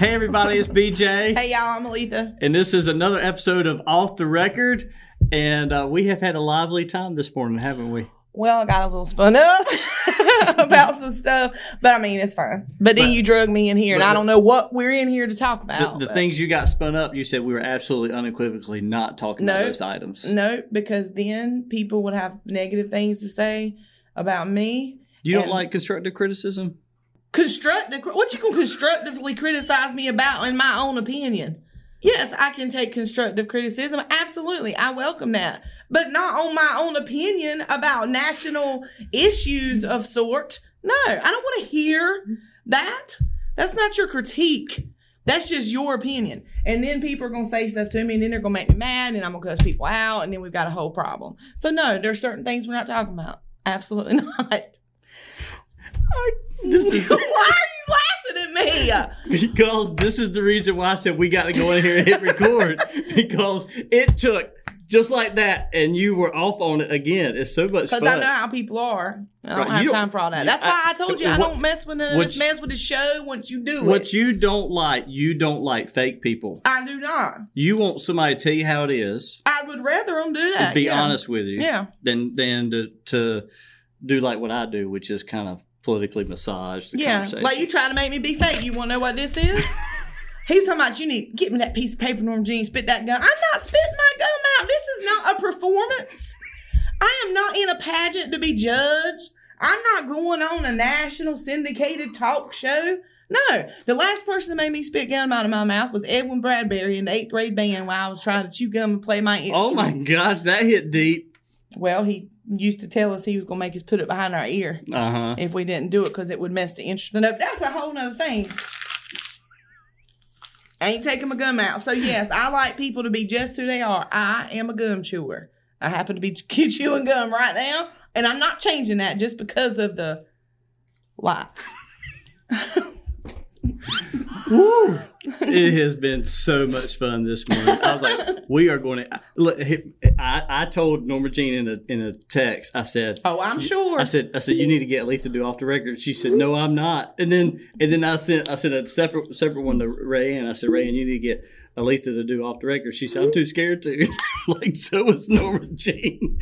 Hey, everybody, it's BJ. Hey y'all, I'm Aletha. And this is another episode of Off the Record. And uh, we have had a lively time this morning, haven't we? Well, I got a little spun up about some stuff, but I mean it's fine. But then But- you drug me in here, and I don't know what we're in here to talk about. the but- things you got spun up, you said we were absolutely unequivocally not talking about those items. no, because then people would have negative things to say about me. You don't like constructive criticism? Constructive. What you can constructively criticize me about, in my own opinion? Yes, I can take constructive criticism. Absolutely, I welcome that, but not on my own opinion about national issues of sort. No, I don't want to hear that. That's not your critique. That's just your opinion. And then people are gonna say stuff to me, and then they're gonna make me mad, and I'm gonna cuss people out, and then we've got a whole problem. So no, there's certain things we're not talking about. Absolutely not. This is Why are you laughing at me? because this is the reason why I said we got to go in here and hit record because it took just like that, and you were off on it again. It's so much Because. I know how people are. I don't Right, have don't- time for all that. That's I- why I told you I what- don't mess with none of this mess with the show once you do What it. What you don't like, you don't like fake people. I do not. You want somebody to tell you how it is, I would rather them do that. be yeah. honest with you, Yeah. than than to, to do like what I do, which is kind of politically massage the Yeah. conversation. Like you trying to make me be fake. You want to know what this is? He's talking about you need get me that piece of paper, Norma Jean, spit that gum. I'm not spitting my gum out. This is not a performance. I am not in a pageant to be judged. I'm not going on a national syndicated talk show. No, the last person that made me spit gum out of my mouth was Edwin Bradbury in the eighth grade band while I was trying to chew gum and play my oh instrument. oh my gosh, that hit deep. Well, he used to tell us he was going to make us put it behind our ear Uh huh. if we didn't do it because it would mess the instrument up. That's a whole nother thing. I ain't taking my gum out. So yes, I like people to be just who they are. I am a gum chewer. I happen to be chewing gum right now, and I'm not changing that just because of the lights. Woo! it has been so much fun this morning. I was like, we are going to look. I, I told Norma Jean in a in a text. I said, Oh, I'm sure. I said, I said, you need to get to do off the record. She said, no, I'm not. And then and then I sent I sent a separate separate one to Ray, and I said, Ray, and you need to get Alisa to do off the record. She said, I'm too scared to. like so was Norma Jean.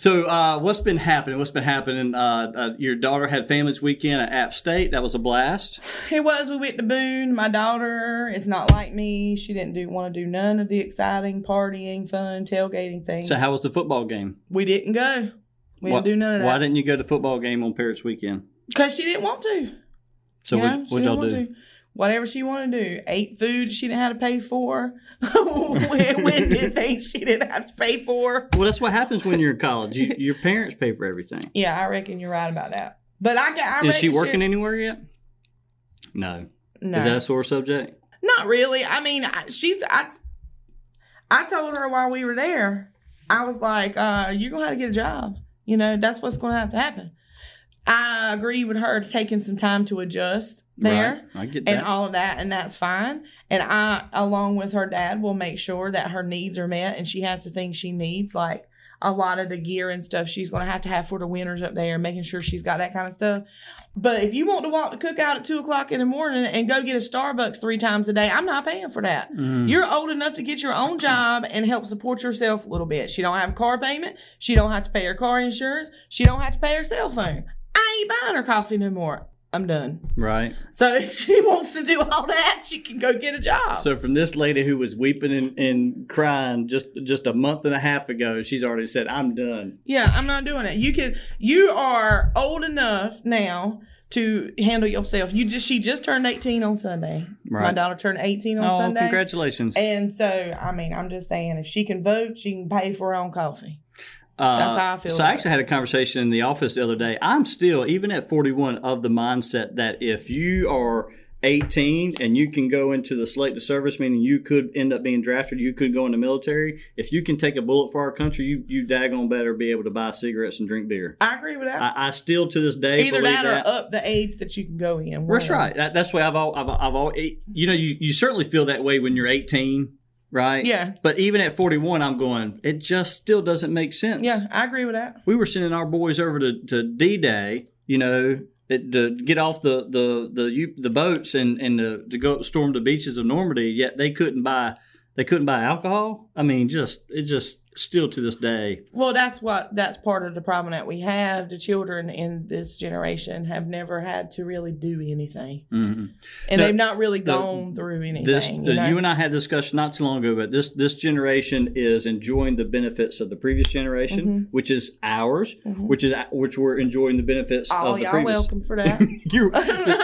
So uh, what's been happening? What's been happening? Uh, uh, your daughter had Families Weekend at App State. That was a blast. It was. We went to Boone. My daughter is not like me. She didn't do want to do none of the exciting partying, fun, tailgating things. So how was the football game? we didn't go. We Why- didn't do none of that. Why didn't you go to the football game on Parents Weekend? because she didn't want to. So You what, know, what'd y'all do? to. Whatever she wanted to do. Ate food she didn't have to pay for. when, when did things she didn't have to pay for. Well, that's what happens when you're in college. You, your parents pay for everything. Yeah, I reckon you're right about that. But I got. I Is she working anywhere yet? No. No, Is that a sore subject? not really. I mean, I, she's. I. I told her while we were there, I was like, uh, "You're gonna have to get a job. You know, that's what's gonna have to happen." I agree with her taking some time to adjust there. Right. I get that. and all of that, and that's fine. And I, along with her dad, will make sure that her needs are met and she has the things she needs, like a lot of the gear and stuff she's going to have to have for the winters up there, making sure she's got that kind of stuff. But if you want to walk the cookout at two o'clock in the morning and go get a Starbucks three times a day, I'm not paying for that. Mhm. You're old enough to get your own job and help support yourself a little bit. She don't have a car payment. She don't have to pay her car insurance. She don't have to pay her cell phone. I ain't buying her coffee no more. I'm done. Right. So if she wants to do all that, she can go get a job. So from this lady who was weeping and, and crying just just a month and a half ago, she's already said, "I'm done." yeah, I'm not doing it. You can. You are old enough now to handle yourself. You just. She just turned 18 on Sunday. Right. My daughter turned 18 on Oh, Sunday. congratulations! And so, I mean, I'm just saying, if she can vote, she can pay for her own coffee. Uh, That's how I feel So I actually had a conversation in the office the other day. I'm still, even at 41, of the mindset that if you are 18 and you can go into the Selective Service, meaning you could end up being drafted, you could go in the military. If you can take a bullet for our country, you you daggone better be able to buy cigarettes and drink beer. I agree with that. I, I still to this day Either that. or up the age that you can go in. That's right. That, that's why I've all, I've, I've all, you know, you, you certainly feel that way when you're 18, right? Yeah. But even at 41, I'm going, it just still doesn't make sense. Yeah, I agree with that. We were sending our boys over to, to D Day, you know, it, to get off the the the the boats and and to, to go storm the beaches of Normandy. Yet they couldn't buy they couldn't buy alcohol. I mean, just it just still to this day. Well, that's what that's part of the problem that we have. The children in this generation have never had to really do anything, Mhm. and The- they've not really the- gone through anything. This you you and I had discussion not too long ago, but this this generation is enjoying the benefits of the previous generation, Mm-hmm. which is ours, which is which we're enjoying the benefits oh, of the y'all previous. welcome for that. you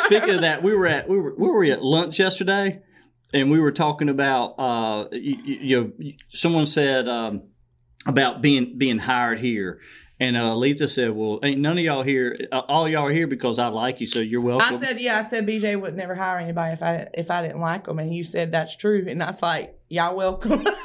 speaking of that, we were at we were where were we at lunch yesterday, and we were talking about uh you, you know someone said um about being being hired here. And uh, Letha said, "Well, ain't none of y'all here. Uh, all y'all are here because I like you, so you're welcome." I said, yeah, I said BJ would never hire anybody if I if I didn't like them, and you said that's true, and that's like y'all welcome.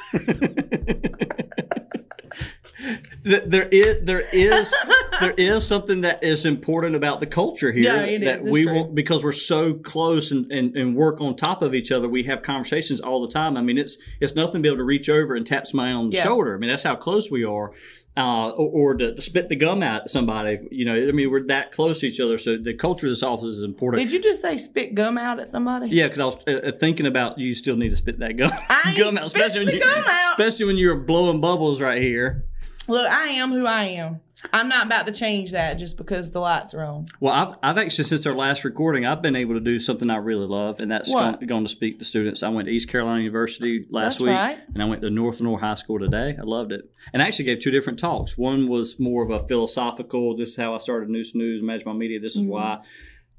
There is there is there is something that is important about the culture here Yeah, it that is. We will because we're so close and, and, and work on top of each other we have conversations all the time i mean it's it's nothing to be able to reach over and tap somebody on the Yeah. shoulder i mean that's how close we are uh, or, or to, to spit the gum at somebody you know i mean we're that close to each other so the culture of this office is important Did you just say spit gum out at somebody? yeah, because I was uh, uh, thinking about you still need to spit that gum, gum out, especially when you, gum out. especially when you're blowing bubbles right here. Look, I am who I am. I'm not about to change that just because the lights are on. Well, I've, I've actually since our last recording, I've been able to do something I really love, and that's What? going, to speak to students. I went to East Carolina University last That's week, right. and I went to North Lenoir High School today. I loved it, and I actually gave two different talks. One was more of a philosophical. This is how I started Neuse News, Manage My Media. This is Mm-hmm. why.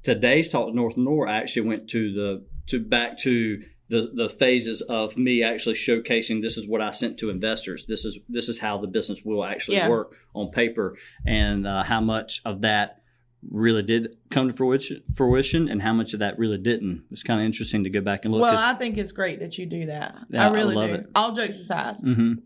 Today's talk North Lenoir, I actually went to the to back to the, the phases of me actually showcasing this is what I sent to investors. This is this is how the business will actually Yeah. work on paper, and uh, how much of that really did come to fruition, fruition, and how much of that really didn't. It's kind of interesting to go back and look. Well, I think it's great that you do that. Yeah, I really I love do. it. All jokes aside,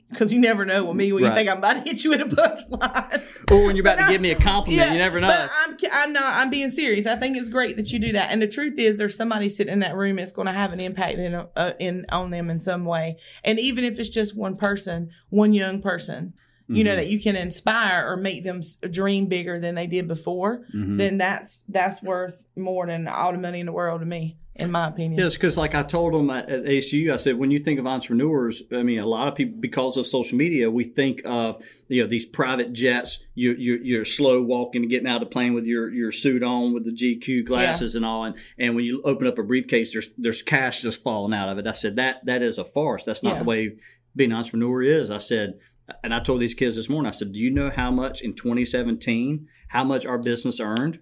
because you never know with me when you think I'm about to hit you with a punchline. Or when you're about But to I- give me a compliment, you never know. But I'm, I'm not. I'm being serious. I think it's great that you do that. And the truth is, there's somebody sitting in that room that's going to have an impact in, uh, in on them in some way. And even if it's just one person, one young person, you know Mhm. that you can inspire or make them dream bigger than they did before, Mhm. then that's that's worth more than all the money in the world to me, in my opinion. Yes, because like I told them at, at ECU, I said when you think of entrepreneurs, I mean, a lot of people because of social media, we think of you know these private jets. You you you're slow walking and getting out of the plane with your your suit on with the GQ glasses and all, and and when you open up a briefcase, there's there's cash just falling out of it. I said that that is a farce. That's not Yeah. the way being an entrepreneur is. I said. And I told these kids this morning, I said, Do you know how much in 2017, how much our business earned?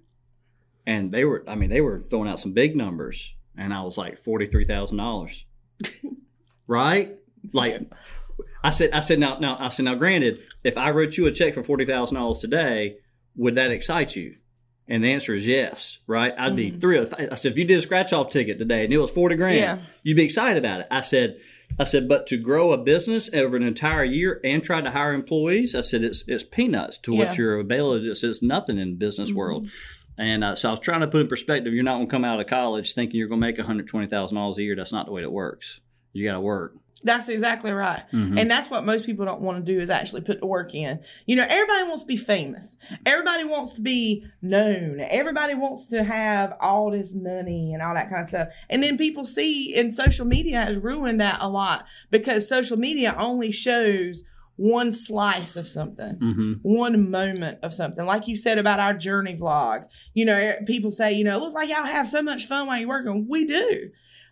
And they were, I mean, they were throwing out some big numbers. And I was like, $43,000. right? Like, I said, I said, now, now, I said, now, granted, if I wrote you a check for $40,000 today, would that excite you? And the answer is yes, right? I'd be mm-hmm. thrilled. I said, if you did a scratch off ticket today and it was 40 grand, Yeah. you'd be excited about it. I said, I said, but to grow a business over an entire year and try to hire employees, I said it's it's peanuts to what Yeah. your ability is. It's nothing in the business world. And uh, so I was trying to put in perspective. You're not going to come out of college thinking you're going to make one hundred twenty thousand dollars a year. That's not the way it works. You got to work. That's exactly right. Mhm. And that's what most people don't want to do is actually put the work in. You know, everybody wants to be famous. Everybody wants to be known. Everybody wants to have all this money and all that kind of stuff. And then people see and social media has ruined that a lot because social media only shows one slice of something hmm one moment of something. Like you said about our journey vlog. You know, people say, you know, it looks like y'all have so much fun while you're working. We do.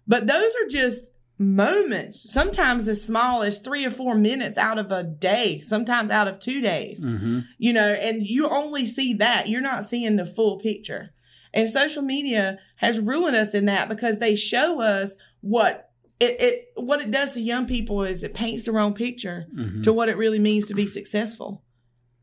But those are just moments, sometimes as small as three or four minutes out of a day, sometimes out of two days, hmm you know, and you only see that. You're not seeing the full picture. And social media has ruined us in that because they show us what it, it what it does to young people is it paints the wrong picture hmm to what it really means to be successful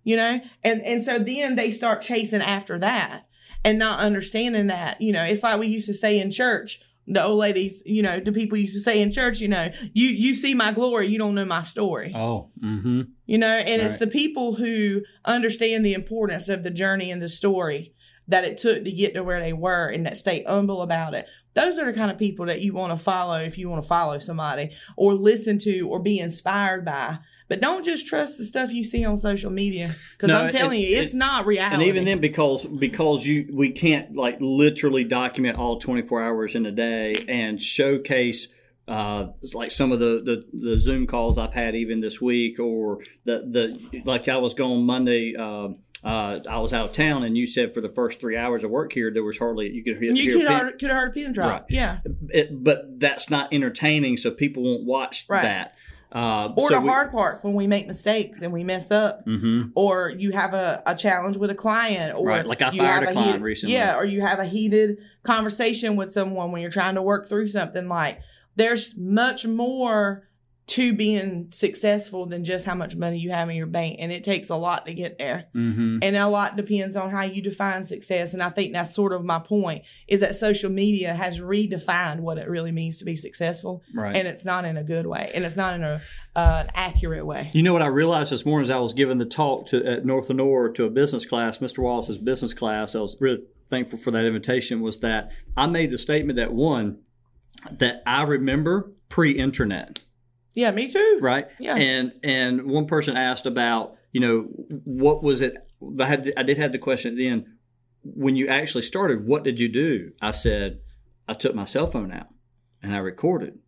you know? And and so then they start chasing after that and not understanding that. You know it's like we used to say in church the old ladies you know the people used to say in church you know you you see my glory you don't know my story. Oh. hmm you know and it's the people who understand the importance of the journey and the story that it took to get to where they were and that stay humble about it Those are the kind of people that you want to follow if you want to follow somebody or listen to or be inspired by. But don't just trust the stuff you see on social media because No, I'm telling you, it's it- not reality. And even then, because because you we can't like literally document all 24 hours in a day and showcase uh, like some of the, the the Zoom calls I've had even this week, or the the like I was gone Monday. Uh, uh, I was out of town, and you said for the first three hours of work here, there was hardly you could hear. you could have, could have heard a pin drop. Right. Yeah. it, but that's not entertaining, so people won't watch Right. that. Uh, Or so the we- hard parts when we make mistakes and we mess up, Mhm. or you have a, a challenge with a client, or Right, like I fired have a client heated- recently. Yeah, or you have a heated conversation with someone when you're trying to work through something. Like there's much more to being successful than just how much money you have in your bank, and it takes a lot to get there. Mhm. And a lot depends on how you define success. And I think that's sort of my point is that social media has redefined what it really means to be successful. Right. And it's not in a good way. And it's not in a uh, an accurate way. You know what I realized this morning as I was giving the talk to at North Lenoir to a business class, Mr. Wallace's business class. I was really thankful for that invitation. Was that I made the statement that one that I remember pre-internet, Yeah, me too. right? Yeah. And and one person asked about you know what was it? I had I did have the question at the end. When you actually started, what did you do? I said I took my cell phone out and I recorded,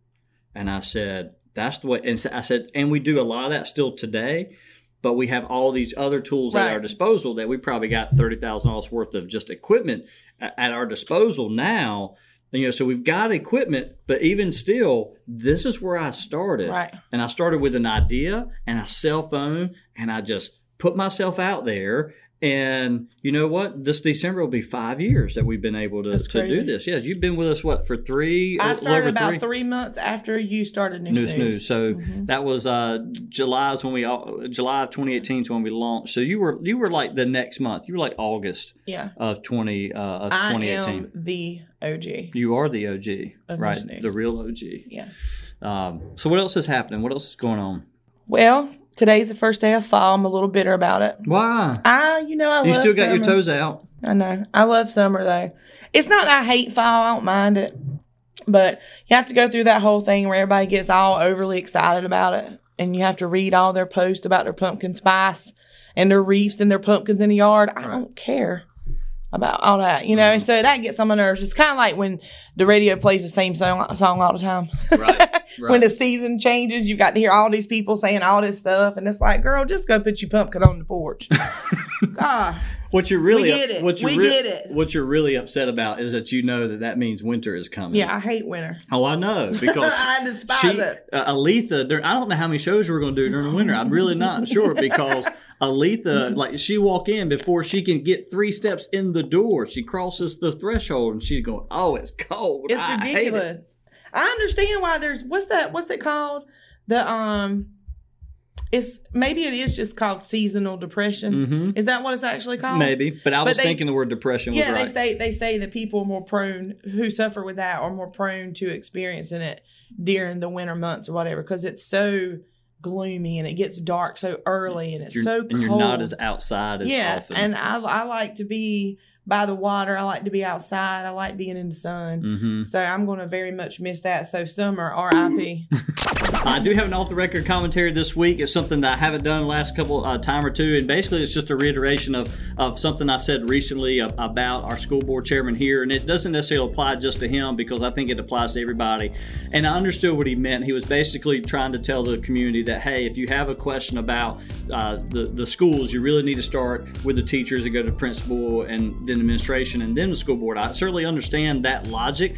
and I said that's the way. And so I said, and we do a lot of that still today, but we have all these other tools at Right. our disposal that we probably got thirty thousand dollars worth of just equipment at our disposal now. You know, so we've got equipment, but even still, this is where I started. Right. And I started with an idea and a cell phone, and I just put myself out there. And you know what? This December will be five years that we've been able to, to do this. Yes, you've been with us what for three? I little started about three? three. months after you started New, New Snooze. snooze. So Mm-hmm. that was uh, July when we all- July of 2018 is when we launched. So you were you were like the next month. You were like August Yeah. of 20 uh, of I 2018. am the OG. You are the OG, right? The real OG. Yeah. Um, so what else is happening? What else is going on? Well, today's the first day of fall. I'm a little bitter about it. Why? I, you know, I You still got your toes out. I know. I love summer though. It's not I hate fall. I don't mind it. But you have to go through that whole thing where everybody gets all overly excited about it. And you have to read all their posts about their pumpkin spice and their reefs and their pumpkins in the yard. I don't care about all that, you know. And so that gets on my nerves. It's kind of like when the radio plays the same song, song all the time. Right. when the season changes, you've got to hear all these people saying all this stuff, and it's like, girl, just go put your pumpkin on the porch. God, What you're really We get it. What you're We re- get it. What you're really upset about is that you know that that means winter is coming. yeah, I hate winter. Oh, I know because I despise she, it. uh, Aletha. I don't know how many shows we're going to do during the winter. I'm really not sure because Aletha, like, she walk in before she can get three steps in the door. She crosses the threshold and she's going, "Oh, it's cold. It's I hate it." ridiculous. I understand why there's what's that? What's it called? The um, it's maybe it is just called seasonal depression. Mm-hmm. Is that what it's actually called? Maybe, but I was they- thinking the word depression was Yeah, right. they say they say that people more prone who suffer with that are more prone to experiencing it during the winter months or whatever because it's so gloomy and it gets dark so early and it's You're- so and cold. you're not as outside as yeah, often. and I I like to be by the water. I like to be outside. I like being in the sun. hmm So I'm going to very much miss that. So summer, R.I.P. I do have an off the record commentary this week. It's something that I haven't done the last couple uh, time or two, and basically it's just a reiteration of of something I said recently about our school board chairman here, and it doesn't necessarily apply just to him because I think it applies to everybody. And I understood what he meant. He was basically trying to tell the community that hey, if you have a question about uh, the the schools, you really need to start with the teachers and go to the principal and then administration and then the school board. I certainly understand that logic.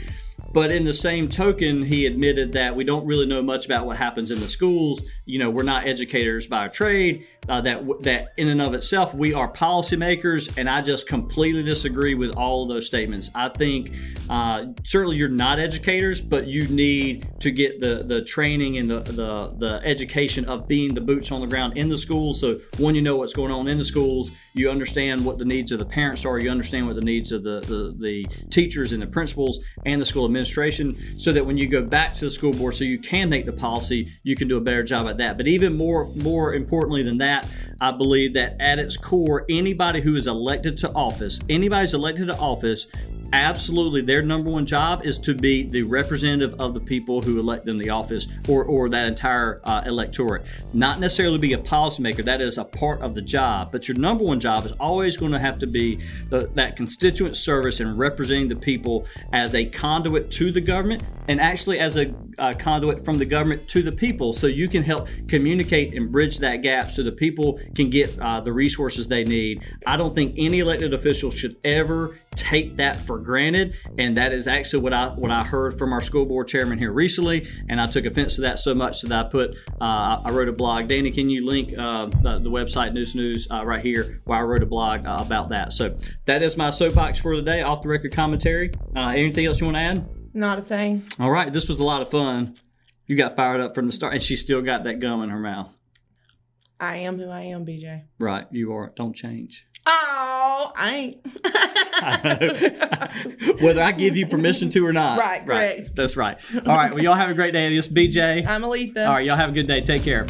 But in the same token, he admitted that we don't really know much about what happens in the schools. You know, we're not educators by trade. Uh, that that in and of itself, we are policymakers, and I just completely disagree with all of those statements. I think uh, certainly you're not educators, but you need to get the the training and the, the the education of being the boots on the ground in the schools. So one, you know what's going on in the schools. You understand what the needs of the parents are. You understand what the needs of the the, the teachers and the principals and the school administration, so that when you go back to the school board, so you can make the policy, you can do a better job at that. But even more more importantly than that, I believe that at its core, anybody who is elected to office, anybody who's elected to office, absolutely their number one job is to be the representative of the people who elect them the office or, or that entire uh, electorate. Not necessarily be a policymaker, that is a part of the job, but your number one job is always going to have to be the, that constituent service and representing the people as a conduit to the government and actually as a uh, conduit from the government to the people so you can help communicate and bridge that gap so the people can get uh, the resources they need. I don't think any elected official should ever take that for granted. And that is actually what I what I heard from our school board chairman here recently. And I took offense to that so much that I put uh, I wrote a blog. Danny can you link uh, the, the, website Neuse News uh, right here where I wrote a blog uh, about that? So that is my soapbox for the day. Off the record commentary. Uh, anything else you want to add? Not a thing. All right. This was a lot of fun. You got fired up from the start and she still got that gum in her mouth. I am who I am BJ right. You are. Don't change Oh, I ain't. I Whether I give you permission to or not. Right, correct. Right. That's right. All right. Well, y'all have a great day. This is BJ. I'm Aletha. All right. Y'all have a good day. Take care.